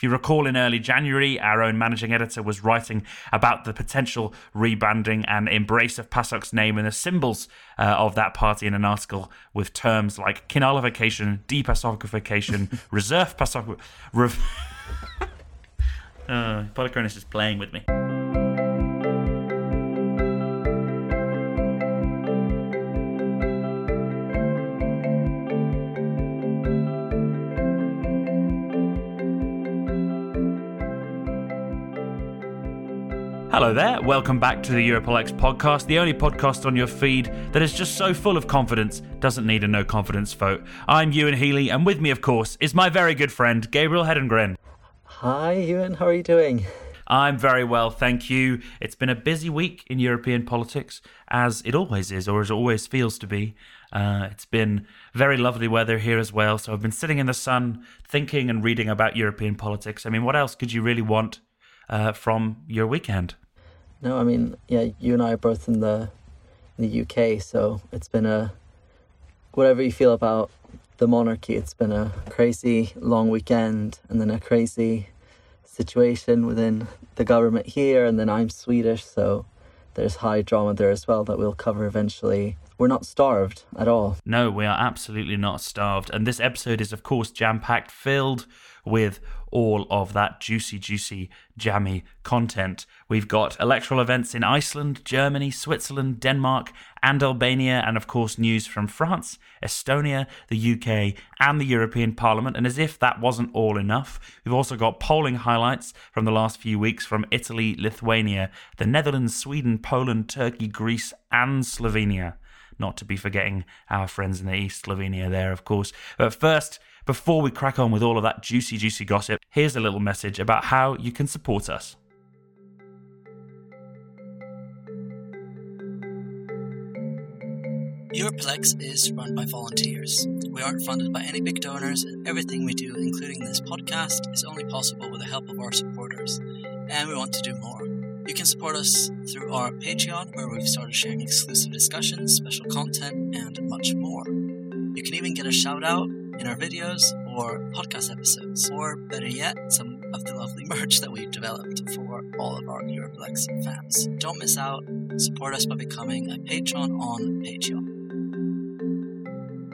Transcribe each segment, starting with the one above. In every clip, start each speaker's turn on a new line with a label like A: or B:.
A: If you recall, in early January, our own managing editor was writing about the potential rebranding and embrace of PASOK's name and the symbols uh, of that party in an article with terms like kinalification, depasokification, reserve PASOK. Rev- uh, Polychronis is playing with me. Hello there, welcome back to the Europe Elects podcast, the only podcast on your feed that is just so full of confidence, doesn't need a no confidence vote. I'm Ewan Healy, and with me, of course, is my very good friend, Gabriel Hedengren.
B: Hi, Ewan, how are you doing?
A: I'm very well, thank you. It's been a busy week in European politics, as it always is, or as it always feels to be. Uh, it's been very lovely weather here as well, so I've been sitting in the sun thinking and reading about European politics. I mean, what else could you really want uh, from your weekend?
B: No, I mean, yeah, you and I are both in the in the UK, so it's been a whatever you feel about the monarchy, it's been a crazy long weekend and then a crazy situation within the government here and then I'm Swedish, so there's high drama there as well that we'll cover eventually. We're not starved at all.
A: No, we are absolutely not starved. And this episode is, of course, jam packed, filled with all of that juicy, juicy, jammy content. We've got electoral events in Iceland, Germany, Switzerland, Denmark, and Albania, and of course, news from France, Estonia, the UK, and the European Parliament. And as if that wasn't all enough, we've also got polling highlights from the last few weeks from Italy, Lithuania, the Netherlands, Sweden, Poland, Turkey, Greece, and Slovenia. Not to be forgetting our friends in the East, Slovenia, there, of course. But first, before we crack on with all of that juicy, juicy gossip, here's a little message about how you can support us.
C: Europe Elects is run by volunteers. We aren't funded by any big donors, and everything we do, including this podcast, is only possible with the help of our supporters. And we want to do more. You can support us through our Patreon, where we've started sharing exclusive discussions, special content, and much more. You can even get a shout out in our videos or podcast episodes, or better yet, some of the lovely merch that we've developed for all of our Europe Elects fans. Don't miss out. Support us by becoming a patron on Patreon.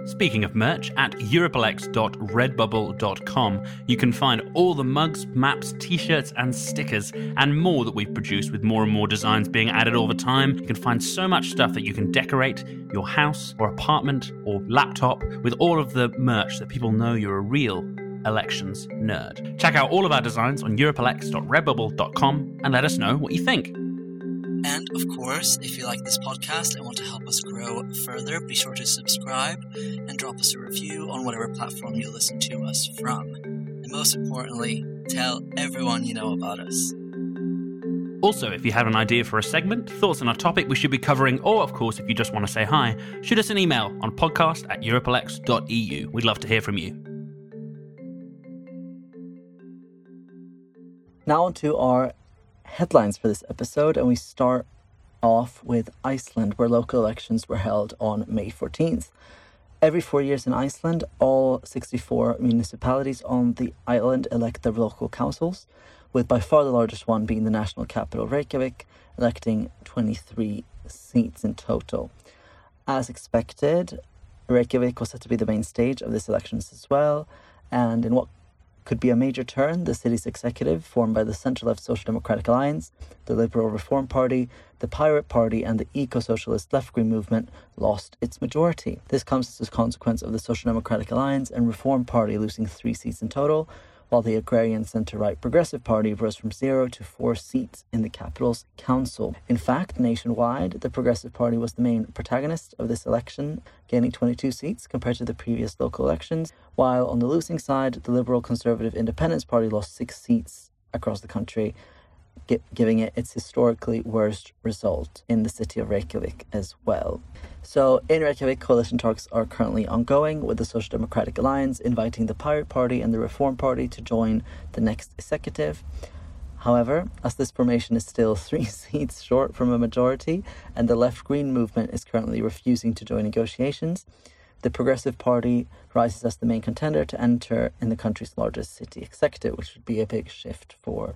A: Speaking of merch, at europeelects.redbubble.com, you can find all the mugs, maps, t shirts, and stickers, and more that we've produced with more and more designs being added all the time. You can find so much stuff that you can decorate your house or apartment or laptop with all of the merch that people know you're a real elections nerd. Check out all of our designs on europeelects.redbubble.com and let us know what you think.
C: And of course, if you like this podcast and want to help us grow further, be sure to subscribe and drop us a review on whatever platform you listen to us from. And most importantly, tell everyone you know about us.
A: Also, if you have an idea for a segment, thoughts on a topic we should be covering, or of course, if you just want to say hi, shoot us an email on podcast at europeelects.eu. We'd love to hear from you.
B: Now on to our headlines for this episode, and we start off with Iceland, where local elections were held on May 14th. Every four years in Iceland, all 64 municipalities on the island elect their local councils, with by far the largest one being the national capital, Reykjavik, electing 23 seats in total. As expected, Reykjavik was set to be the main stage of this elections as well, and in what could be a major turn. The city's executive, formed by the centre left Social Democratic Alliance, the Liberal Reform Party, the Pirate Party, and the Eco Socialist Left green Movement, lost its majority. This comes as a consequence of the Social Democratic Alliance and Reform Party losing three seats in total, while the agrarian centre right Progressive Party rose from zero to four seats in the capital's council. In fact, nationwide, the Progressive Party was the main protagonist of this election, gaining 22 seats compared to the previous local elections, while on the losing side, the Liberal Conservative Independence Party lost six seats across the country, giving it its historically worst result in the city of Reykjavik as well. So, in Reykjavik, coalition talks are currently ongoing with the Social Democratic Alliance inviting the Pirate Party and the Reform Party to join the next executive. However, as this formation is still three seats short from a majority and the left green movement is currently refusing to join negotiations, the Progressive Party rises as the main contender to enter in the country's largest city executive, which would be a big shift for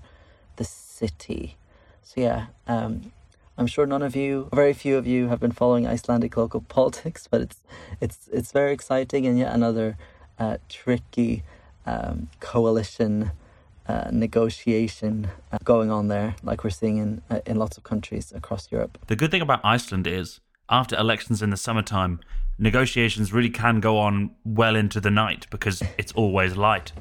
B: the city. So, yeah, um, I'm sure none of you, very few of you, have been following Icelandic local politics, but it's it's it's very exciting and yet another uh, tricky um, coalition uh, negotiation uh, going on there, like we're seeing in uh, in lots of countries across Europe.
A: The good thing about Iceland is after elections in the summertime, negotiations really can go on well into the night because it's always light.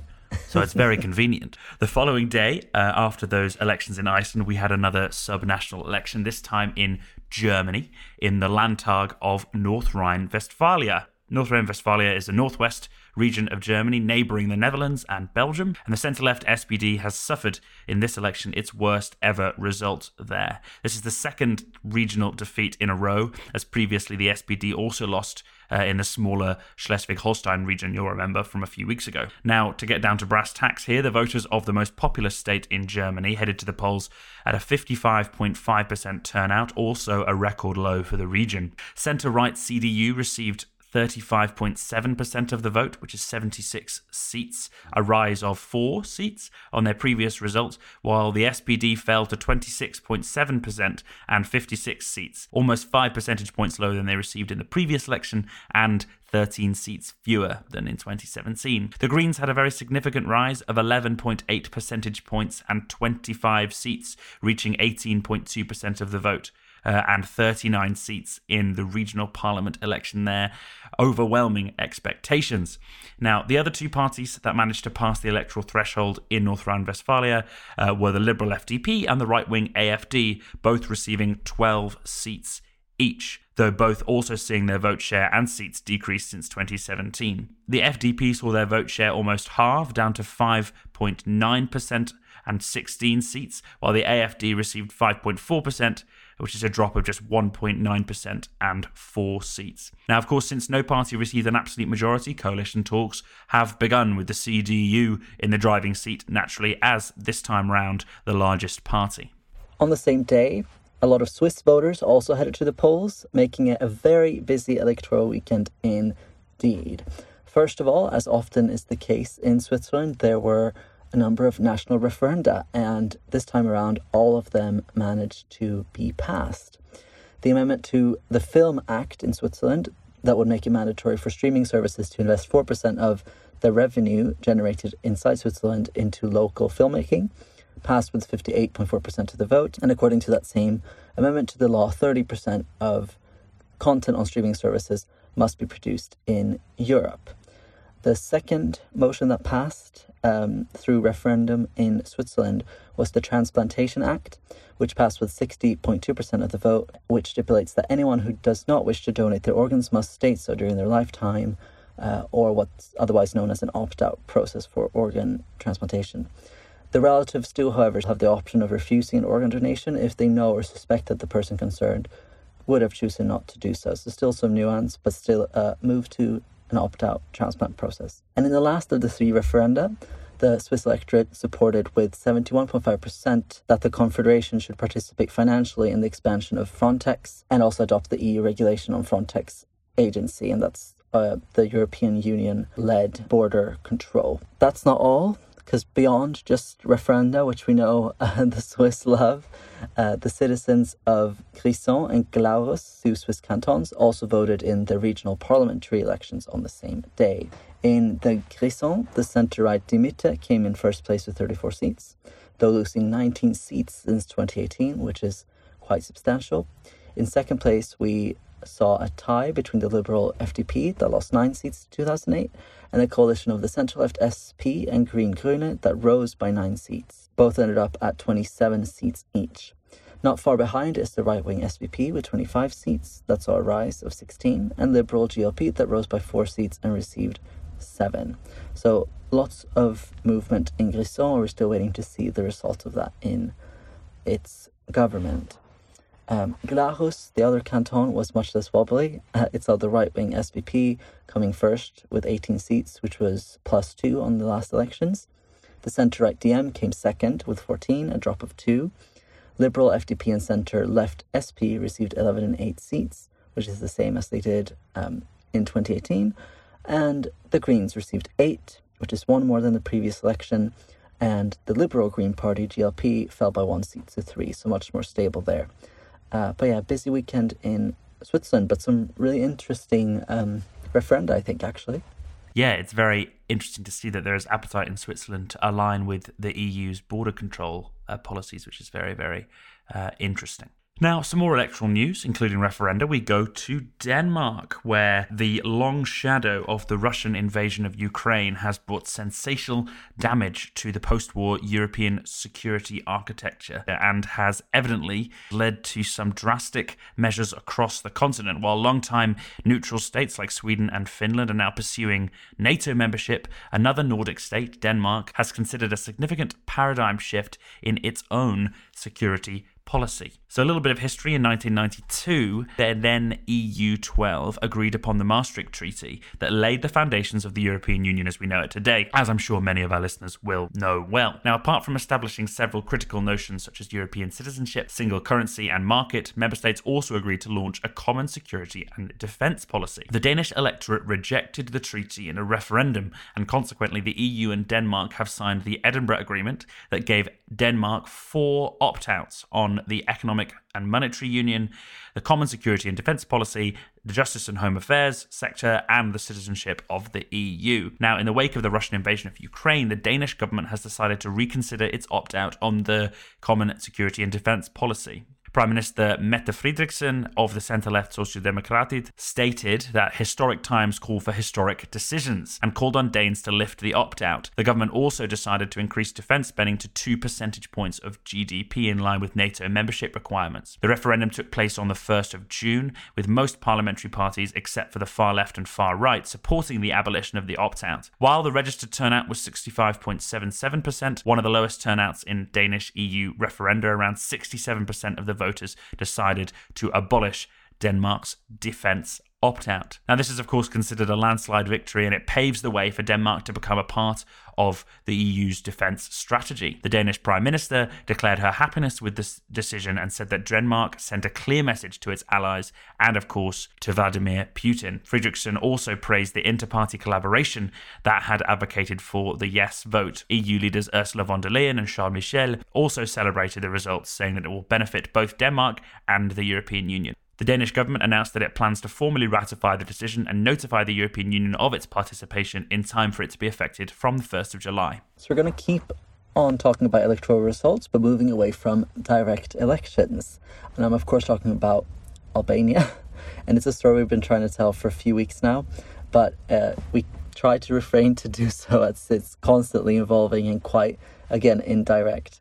A: So it's very convenient. The following day, uh, after those elections in Iceland, we had another sub-national election, this time in Germany, in the Landtag of North Rhine-Westphalia. North Rhine-Westphalia is the northwest region of Germany, neighbouring the Netherlands and Belgium, and the centre left SPD has suffered in this election its worst ever result there. This is the second regional defeat in a row, as previously the SPD also lost uh, in the smaller Schleswig Holstein region, you'll remember from a few weeks ago. Now, to get down to brass tacks here, the voters of the most populous state in Germany headed to the polls at a 55.5% turnout, also a record low for the region. Centre right CDU received 35.7% of the vote, which is 76 seats, a rise of four seats on their previous results, while the SPD fell to 26.7% and 56 seats, almost five percentage points lower than they received in the previous election and 13 seats fewer than in 2017. The Greens had a very significant rise of 11.8 percentage points and 25 seats, reaching 18.2% of the vote uh, and 39 seats in the regional parliament election there, overwhelming expectations. Now, the other two parties that managed to pass the electoral threshold in North Rhine Westphalia uh, were the Liberal FDP and the right wing AFD, both receiving 12 seats each, though both also seeing their vote share and seats decrease since 2017. The FDP saw their vote share almost halve, down to 5.9% and 16 seats, while the AFD received 5.4% which is a drop of just 1.9% and four seats. Now, of course, since no party received an absolute majority, coalition talks have begun with the CDU in the driving seat, naturally, as this time round the largest party.
B: On the same day, a lot of Swiss voters also headed to the polls, making it a very busy electoral weekend indeed. First of all, as often is the case in Switzerland, there were a number of national referenda, and this time around, all of them managed to be passed. The amendment to the Film Act in Switzerland that would make it mandatory for streaming services to invest 4% of the revenue generated inside Switzerland into local filmmaking passed with 58.4% of the vote. And according to that same amendment to the law, 30% of content on streaming services must be produced in Europe. The second motion that passed um, through referendum in Switzerland was the Transplantation Act, which passed with 60.2% of the vote, which stipulates that anyone who does not wish to donate their organs must state so during their lifetime, uh, or what's otherwise known as an opt out process for organ transplantation. The relatives do, however, have the option of refusing an organ donation if they know or suspect that the person concerned would have chosen not to do so. So, still some nuance, but still a move to an opt out transplant process. And in the last of the three referenda, the Swiss electorate supported with 71.5% that the Confederation should participate financially in the expansion of Frontex and also adopt the EU regulation on Frontex agency, and that's uh, the European Union led border control. That's not all because beyond just referenda, which we know uh, the Swiss love, uh, the citizens of Grisons and Glarus, two Swiss cantons, also voted in the regional parliamentary elections on the same day. In the Grisons, the centre-right Die Mitte came in first place with 34 seats, though losing 19 seats since 2018, which is quite substantial. In second place, we saw a tie between the Liberal FDP that lost nine seats in 2008 and the coalition of the centre left SP and Green Grüne that rose by nine seats. Both ended up at 27 seats each. Not far behind is the right wing SVP with 25 seats, that saw a rise of 16, and Liberal GLP that rose by 4 seats and received 7. So lots of movement in Grisons. We're still waiting to see the result of that in its government. Um, Glarus, the other canton, was much less wobbly. Uh, it saw the right wing SVP coming first with 18 seats, which was plus two on the last elections. The centre right DM came second with 14, a drop of two. Liberal FDP and centre left SP received 11 and 8 seats, which is the same as they did um, in 2018, and the Greens received eight, which is one more than the previous election, and the Liberal Green Party, GLP, fell by one seat to three, so much more stable there. Uh, but yeah, busy weekend in Switzerland, but some really interesting um, referenda, I think, actually.
A: Yeah, it's very interesting to see that there is appetite in Switzerland to align with the EU's border control uh, policies, which is very, very uh, interesting. Now, some more electoral news, including referenda. We go to Denmark, where the long shadow of the Russian invasion of Ukraine has brought sensational damage to the post war European security architecture and has evidently led to some drastic measures across the continent. While long-time neutral states like Sweden and Finland are now pursuing NATO membership, another Nordic state, Denmark, has considered a significant paradigm shift in its own security policy. So, a little bit of history in 1992, the then EU 12 agreed upon the Maastricht Treaty that laid the foundations of the European Union as we know it today, as I'm sure many of our listeners will know well. Now, apart from establishing several critical notions such as European citizenship, single currency, and market, member states also agreed to launch a common security and defence policy. The Danish electorate rejected the treaty in a referendum, and consequently, the EU and Denmark have signed the Edinburgh Agreement that gave Denmark four opt outs on the Economic and Monetary Union, the Common Security and Defence Policy, the Justice and Home Affairs sector, and the citizenship of the EU. Now, in the wake of the Russian invasion of Ukraine, the Danish government has decided to reconsider its opt out on the Common Security and Defence Policy. Prime Minister Mette Frederiksen of the centre left Socialdemokratiet stated that historic times call for historic decisions and called on Danes to lift the opt out. The government also decided to increase defence spending to 2 percentage points of GDP in line with NATO membership requirements. The referendum took place on the 1st of June, with most parliamentary parties, except for the far left and far right, supporting the abolition of the opt out. While the registered turnout was 65.77%, one of the lowest turnouts in Danish EU referenda, around 67% of the voters decided to abolish Denmark's defence opt out. Now, this is, of course, considered a landslide victory and it paves the way for Denmark to become a part of the EU's defence strategy. The Danish Prime Minister declared her happiness with this decision and said that Denmark sent a clear message to its allies and, of course, to Vladimir Putin. Frederiksen also praised the inter party collaboration that had advocated for the yes vote. EU leaders Ursula von der Leyen and Charles Michel also celebrated the results, saying that it will benefit both Denmark and the European Union. The Danish government announced that it plans to formally ratify the decision and notify the European Union of its participation in time for it to be effected from the 1st of July.
B: So we're going to keep on talking about electoral results, but moving away from direct elections. And I'm, of course, talking about Albania. And it's a story we've been trying to tell for a few weeks now, but uh, we try to refrain to do so as it's constantly evolving and quite, again, indirect.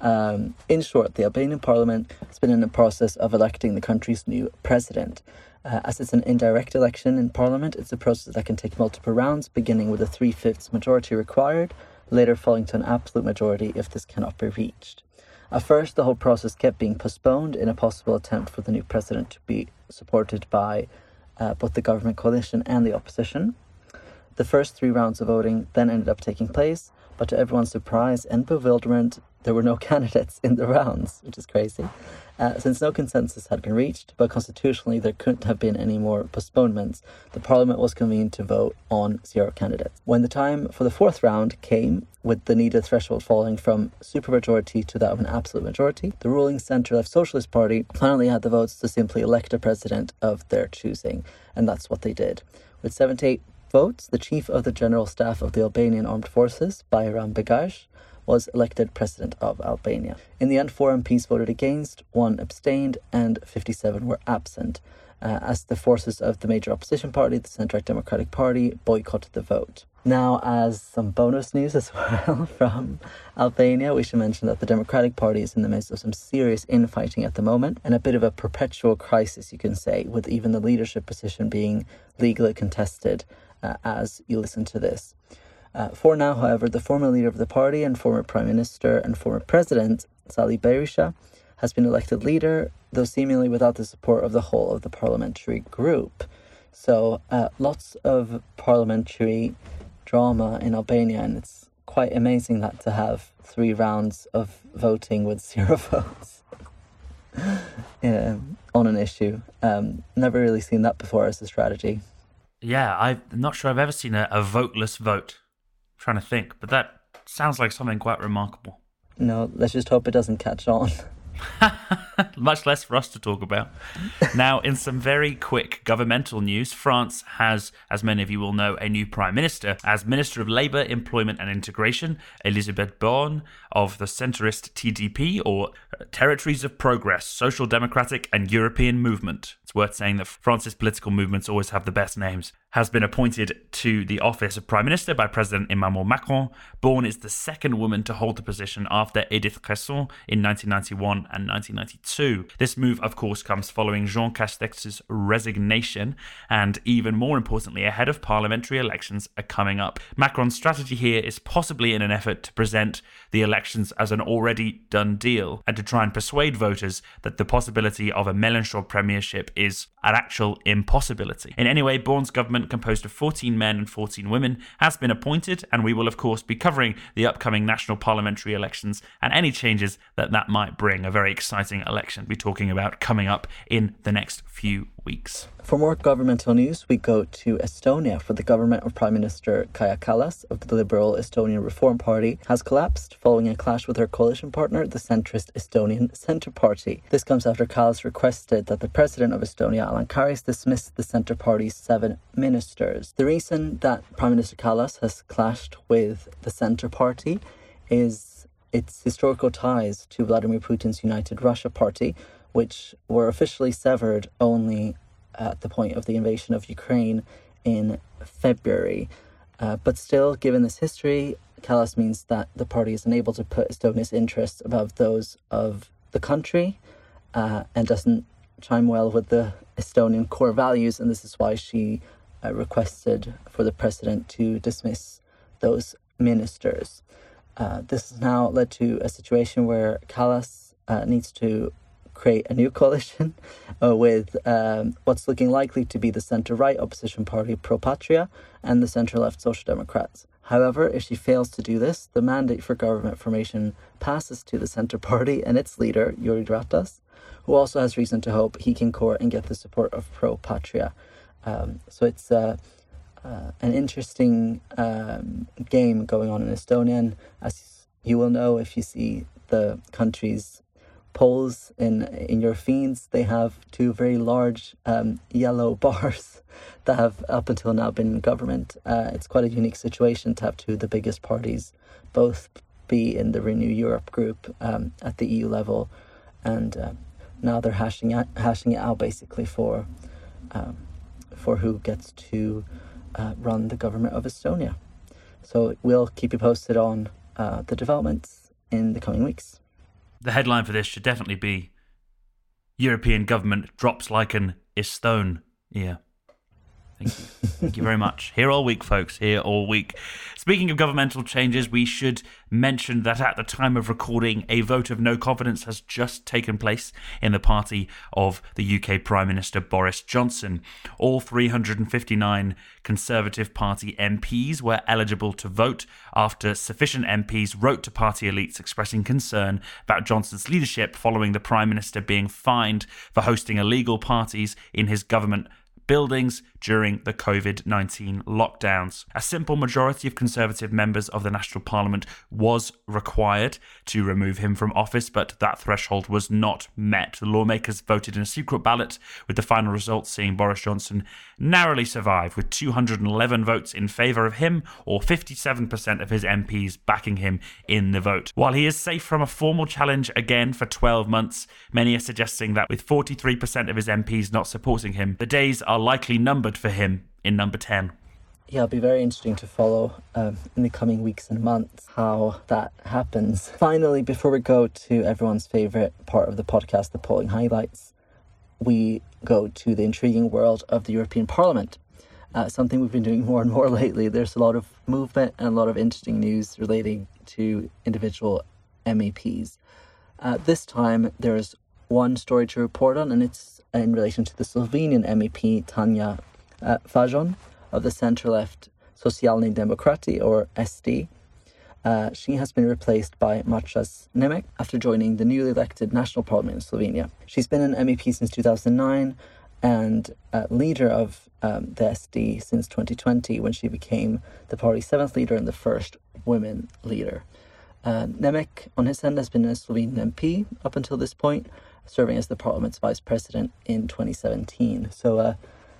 B: Um, in short, the Albanian parliament has been in the process of electing the country's new president. Uh, as it's an indirect election in parliament, it's a process that can take multiple rounds, beginning with a three fifths majority required, later falling to an absolute majority if this cannot be reached. At first, the whole process kept being postponed in a possible attempt for the new president to be supported by uh, both the government coalition and the opposition. The first three rounds of voting then ended up taking place, but to everyone's surprise and bewilderment, there were no candidates in the rounds, which is crazy. Uh, since no consensus had been reached, but constitutionally there couldn't have been any more postponements, the parliament was convened to vote on zero candidates. When the time for the fourth round came, with the needed threshold falling from supermajority to that of an absolute majority, the ruling centre-left Socialist Party finally had the votes to simply elect a president of their choosing, and that's what they did. With 78 votes, the chief of the general staff of the Albanian Armed Forces, Bayram Begash, was elected president of Albania. In the end, four MPs voted against, one abstained, and 57 were absent, uh, as the forces of the major opposition party, the Centre Democratic Party, boycotted the vote. Now, as some bonus news as well from Albania, we should mention that the Democratic Party is in the midst of some serious infighting at the moment and a bit of a perpetual crisis, you can say, with even the leadership position being legally contested uh, as you listen to this. Uh, for now, however, the former leader of the party and former prime minister and former president, Sali Berisha, has been elected leader, though seemingly without the support of the whole of the parliamentary group. So, uh, lots of parliamentary drama in Albania, and it's quite amazing that to have three rounds of voting with zero votes um, on an issue. Um, never really seen that before as a strategy.
A: Yeah, I'm not sure I've ever seen a, a voteless vote. Trying to think, but that sounds like something quite remarkable.
B: No, let's just hope it doesn't catch on.
A: Much less for us to talk about. now, in some very quick governmental news, France has, as many of you will know, a new prime minister. As Minister of Labour, Employment and Integration, Elisabeth Borne of the centrist TDP, or uh, Territories of Progress, Social Democratic and European Movement. It's worth saying that France's political movements always have the best names has been appointed to the office of Prime Minister by President Emmanuel Macron. Borne is the second woman to hold the position after Edith Cresson in 1991 and 1992. This move, of course, comes following Jean Castex's resignation, and even more importantly, ahead of parliamentary elections are coming up. Macron's strategy here is possibly in an effort to present the elections as an already done deal and to try and persuade voters that the possibility of a Mélenchon premiership is an actual impossibility. In any way, Borne's government, composed of 14 men and 14 women, has been appointed, and we will, of course, be covering the upcoming national parliamentary elections and any changes that that might bring. A very exciting election to be talking about coming up in the next few weeks.
B: For more governmental news, we go to Estonia, where the government of Prime Minister Kaja Kallas of the Liberal Estonian Reform Party has collapsed following a clash with her coalition partner, the centrist Estonian Centre Party. This comes after Kallas requested that the president of Estonia, Alar Karis, dismiss the Centre Party's seven ministers. The reason that Prime Minister Kallas has clashed with the Centre Party is its historical ties to Vladimir Putin's United Russia Party, which were officially severed only at the point of the invasion of Ukraine in February. Uh, but still, given this history, Kallas means that the party is unable to put Estonia's interests above those of the country uh, and doesn't chime well with the Estonian core values. And this is why she uh, requested for the president to dismiss those ministers. Uh, this has now led to a situation where Kallas uh, needs to create a new coalition uh, with um, what's looking likely to be the centre right opposition party Pro Patria and the centre left Social Democrats. However, if she fails to do this, the mandate for government formation passes to the centre party and its leader, Jüri Ratas, who also has reason to hope he can court and get the support of Pro Patria. Um, so it's uh, uh, an interesting um, game going on in Estonia. As you will know if you see the country's polls in in your feeds, they have two very large um, yellow bars that have up until now been in government. Uh, it's quite a unique situation to have two of the biggest parties both be in the Renew Europe group um, at the EU level, and uh, now they're hashing out, hashing it out basically for um, for who gets to uh, run the government of Estonia. So we'll keep you posted on uh, the developments in the coming weeks
A: the headline for this should definitely be European government drops like an Estone ear. Thank you. Thank you very much. Here all week, folks. Here all week. Speaking of governmental changes, we should mention that at the time of recording, a vote of no confidence has just taken place in the party of the UK Prime Minister Boris Johnson. All 359 Conservative Party MPs were eligible to vote after sufficient MPs wrote to party elites expressing concern about Johnson's leadership following the Prime Minister being fined for hosting illegal parties in his government buildings during the COVID 19 lockdowns. A simple majority of Conservative members of the National Parliament was required to remove him from office, but that threshold was not met. The lawmakers voted in a secret ballot, with the final result seeing Boris Johnson narrowly survive, with 211 votes in favour of him, or 57% of his MPs backing him in the vote. While he is safe from a formal challenge again for 12 months, many are suggesting that with 43% of his MPs not supporting him, the days are likely numbered for him in number 10.
B: Yeah, it'll be very interesting to follow um, in the coming weeks and months how that happens. Finally, before we go to everyone's favourite part of the podcast, the polling highlights, we go to the intriguing world of the European Parliament. Uh, something we've been doing more and more lately. There's a lot of movement and a lot of interesting news relating to individual MEPs. Uh, this time, there's one story to report on, and it's in relation to the Slovenian MEP Tanja uh, Fajon of the centre left Socialni Demokrati, or SD. Uh, she has been replaced by Matjas Nemec after joining the newly elected National Parliament in Slovenia. She's been an MEP since 2009 and uh, leader of um, the SD since 2020 when she became the party's seventh leader and the first women leader. Uh, Nemec, on his end, has been a Slovenian MP up until this point, serving as the parliament's vice president in 2017. So, uh,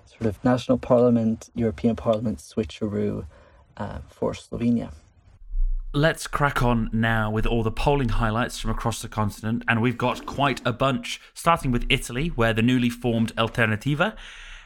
B: sort of national parliament, European parliament switcheroo uh, for Slovenia.
A: Let's crack on now with all the polling highlights from across the continent, and we've got quite a bunch, starting with Italy, where the newly formed Alternativa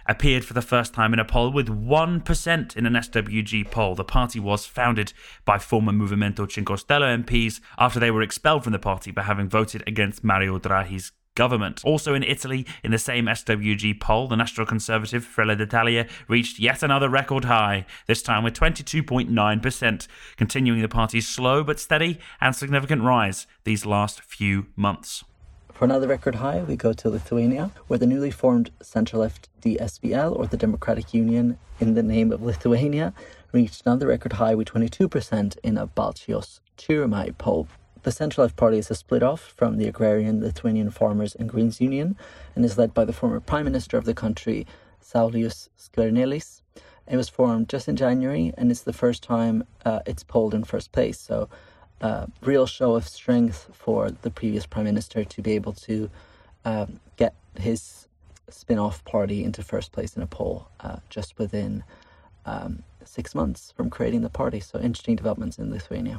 A: appeared for the first time in a poll with 1% in an SWG poll. The party was founded by former Movimento Cinque Stelle MPs after they were expelled from the party by having voted against Mario Draghi's government. Also in Italy, in the same SWG poll, the National Conservative Fratelli d'Italia reached yet another record high, this time with 22.9%, continuing the party's slow but steady and significant rise these last few months.
B: For another record high, we go to Lithuania, where the newly formed centre left DSVL, or the Democratic Union in the name of Lithuania, reached another record high with 22% in a Baltijos Tyrimai poll. The centre left party is a split off from the agrarian Lithuanian Farmers and Greens Union and is led by the former Prime Minister of the country, Saulius Skvernelis. It was formed just in January and it's the first time uh, it's polled in first place. So uh, real show of strength for the previous prime minister to be able to um, get his spin-off party into first place in a poll uh, just within um, six months from creating the party. So interesting developments in Lithuania.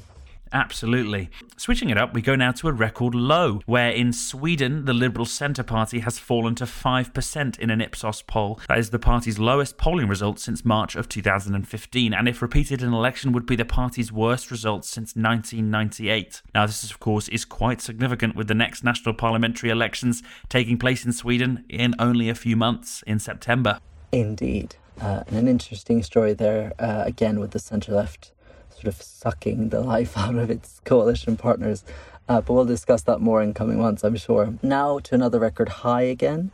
A: Absolutely. Switching it up, we go now to a record low, where in Sweden, the Liberal Centre Party has fallen to 5% in an Ipsos poll. That is the party's lowest polling result since March of 2015, and if repeated in election, would be the party's worst result since 1998. Now, this, of course, is quite significant with the next national parliamentary elections taking place in Sweden in only a few months in September.
B: Indeed. Uh, and an interesting story there, uh, again, with the centre left sort of sucking the life out of its coalition partners. Uh, but we'll discuss that more in coming months, I'm sure. Now to another record high again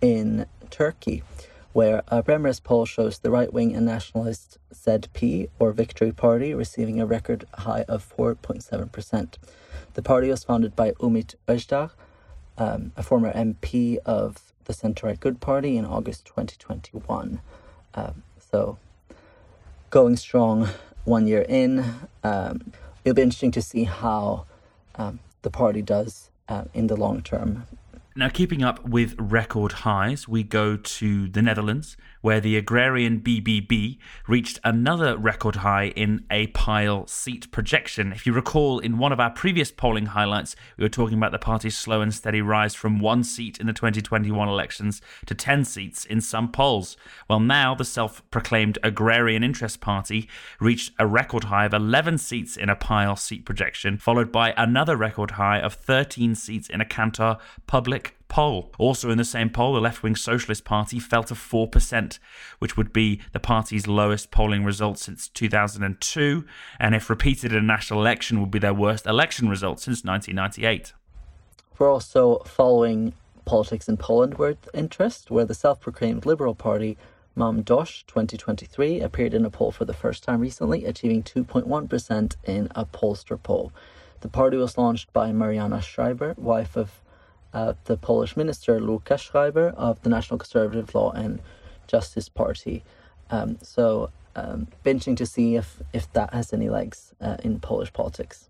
B: in Turkey, where a Bremer's poll shows the right wing and nationalist ZP, or Victory Party, receiving a record high of 4.7%. The party was founded by Umit Özdağ, um, a former MP of the centre right Good Party, in August 2021. Um, so going strong one year in. Um, it'll be interesting to see how um, the party does uh, in the long term.
A: Now, keeping up with record highs, we go to the Netherlands, where the agrarian BBB reached another record high in a Peil seat projection. If you recall, in one of our previous polling highlights, we were talking about the party's slow and steady rise from one seat in the 2021 elections to 10 seats in some polls. Well, now the self proclaimed Agrarian Interest Party reached a record high of 11 seats in a Peil seat projection, followed by another record high of 13 seats in a Kantar public poll. Also, in the same poll, the left wing Socialist Party fell to 4%, which would be the party's lowest polling result since 2002, and if repeated in a national election, would be their worst election result since 1998.
B: We're also following politics in Poland with interest, where the self proclaimed Liberal Party Mam Dość 2023 appeared in a poll for the first time recently, achieving 2.1% in a pollster poll. The party was launched by Mariana Schreiber, wife of the Polish minister Łukasz Schreiber of the National Conservative Law and Justice Party. Um, so, um, benching to see if, if that has any legs uh, in Polish politics.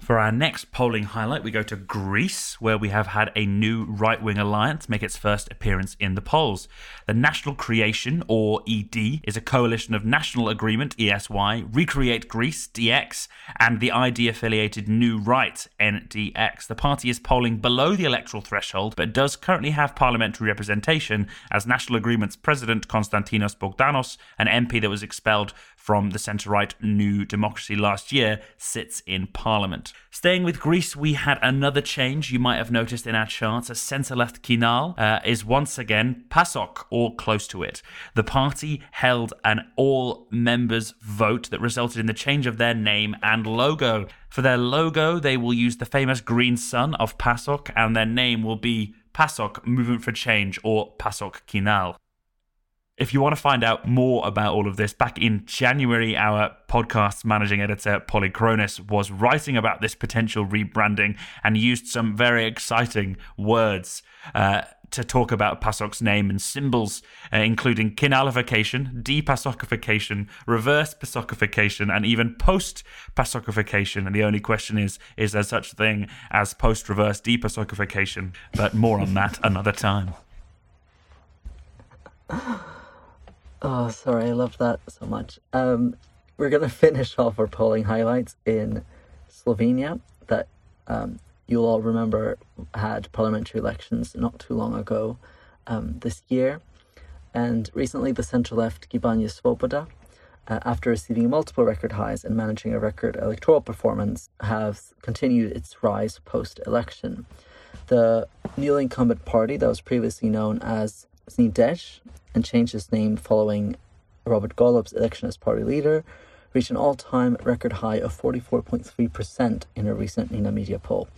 A: For our next polling highlight, we go to Greece, where we have had a new right wing alliance make its first appearance in the polls. The National Creation, or ED, is a coalition of National Agreement, ESY, Recreate Greece, DX, and the ID affiliated New Right, NDX. The party is polling below the electoral threshold, but does currently have parliamentary representation, as National Agreement's president, Konstantinos Bogdanos, an MP that was expelled from the centre right New Democracy last year, sits in parliament. Staying with Greece, we had another change you might have noticed in our charts. A centre left Kinal uh, is once again PASOK or close to it. The party held an all members vote that resulted in the change of their name and logo. For their logo, they will use the famous green sun of PASOK, and their name will be PASOK Movement for Change or PASOK Kinal. If you want to find out more about all of this, back in January, our podcast's managing editor, Polychronis, was writing about this potential rebranding and used some very exciting words. Uh, to talk about PASOK's name and symbols, uh, including kinalification, depasocification, reverse pasokification, and even post pasokification. And the only question is is there such a thing as post reverse depasocification? But more on that another time.
B: Oh, sorry, I love that so much. Um, we're going to finish off our polling highlights in Slovenia that um, you'll all remember had parliamentary elections not too long ago um, this year. And recently, the centre left Gibanje Svoboda, uh, after receiving multiple record highs and managing a record electoral performance, has continued its rise post election. The new incumbent party that was previously known as Fidesz and changed its name following Robert Golob's election as party leader, reached an all time record high of 44.3% in a recent Nina Media poll.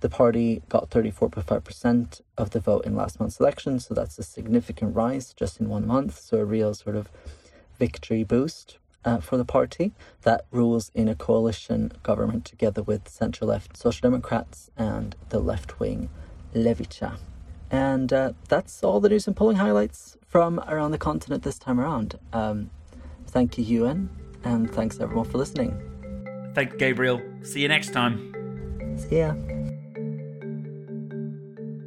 B: The party got 34.5% of the vote in last month's election, so that's a significant rise just in one month. So, a real sort of victory boost uh, for the party that rules in a coalition government together with centre left Social Democrats and the left wing Levica. And uh, that's all the news and polling highlights from around the continent this time around. Um, thank you, Ewan, and thanks everyone for listening.
A: Thank you, Gabriel. See you next time.
B: See ya.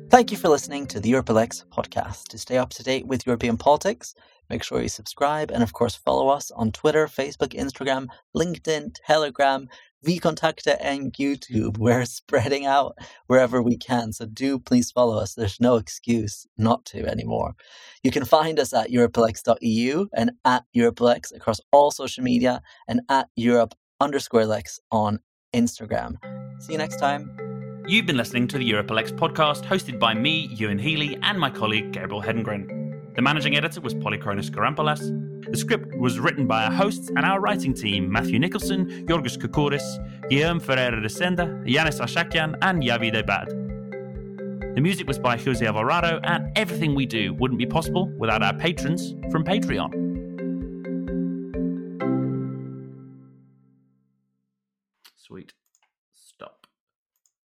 B: Thank you for listening to the Europe Elects podcast. To stay up to date with European politics, make sure you subscribe and, of course, follow us on Twitter, Facebook, Instagram, LinkedIn, Telegram, VKontakte, and YouTube. We're spreading out wherever we can, so do please follow us. There's no excuse not to anymore. You can find us at europeelects.eu and at Europe Elects across all social media and at Europe underscore Lex on Instagram. See you next time.
A: You've been listening to the Europe Elects podcast, hosted by me, Ewan Healy, and my colleague Gabriel Hedengren. The managing editor was Polychronis Karampolas. The script was written by our hosts and our writing team, Matthew Nicholson, Yorgos Koukouris, Guillaume Ferreira de Senda, Yanis Ashakian, and Yavi Debad. The music was by Jose Alvarado, and everything we do wouldn't be possible without our patrons from Patreon. Sweet.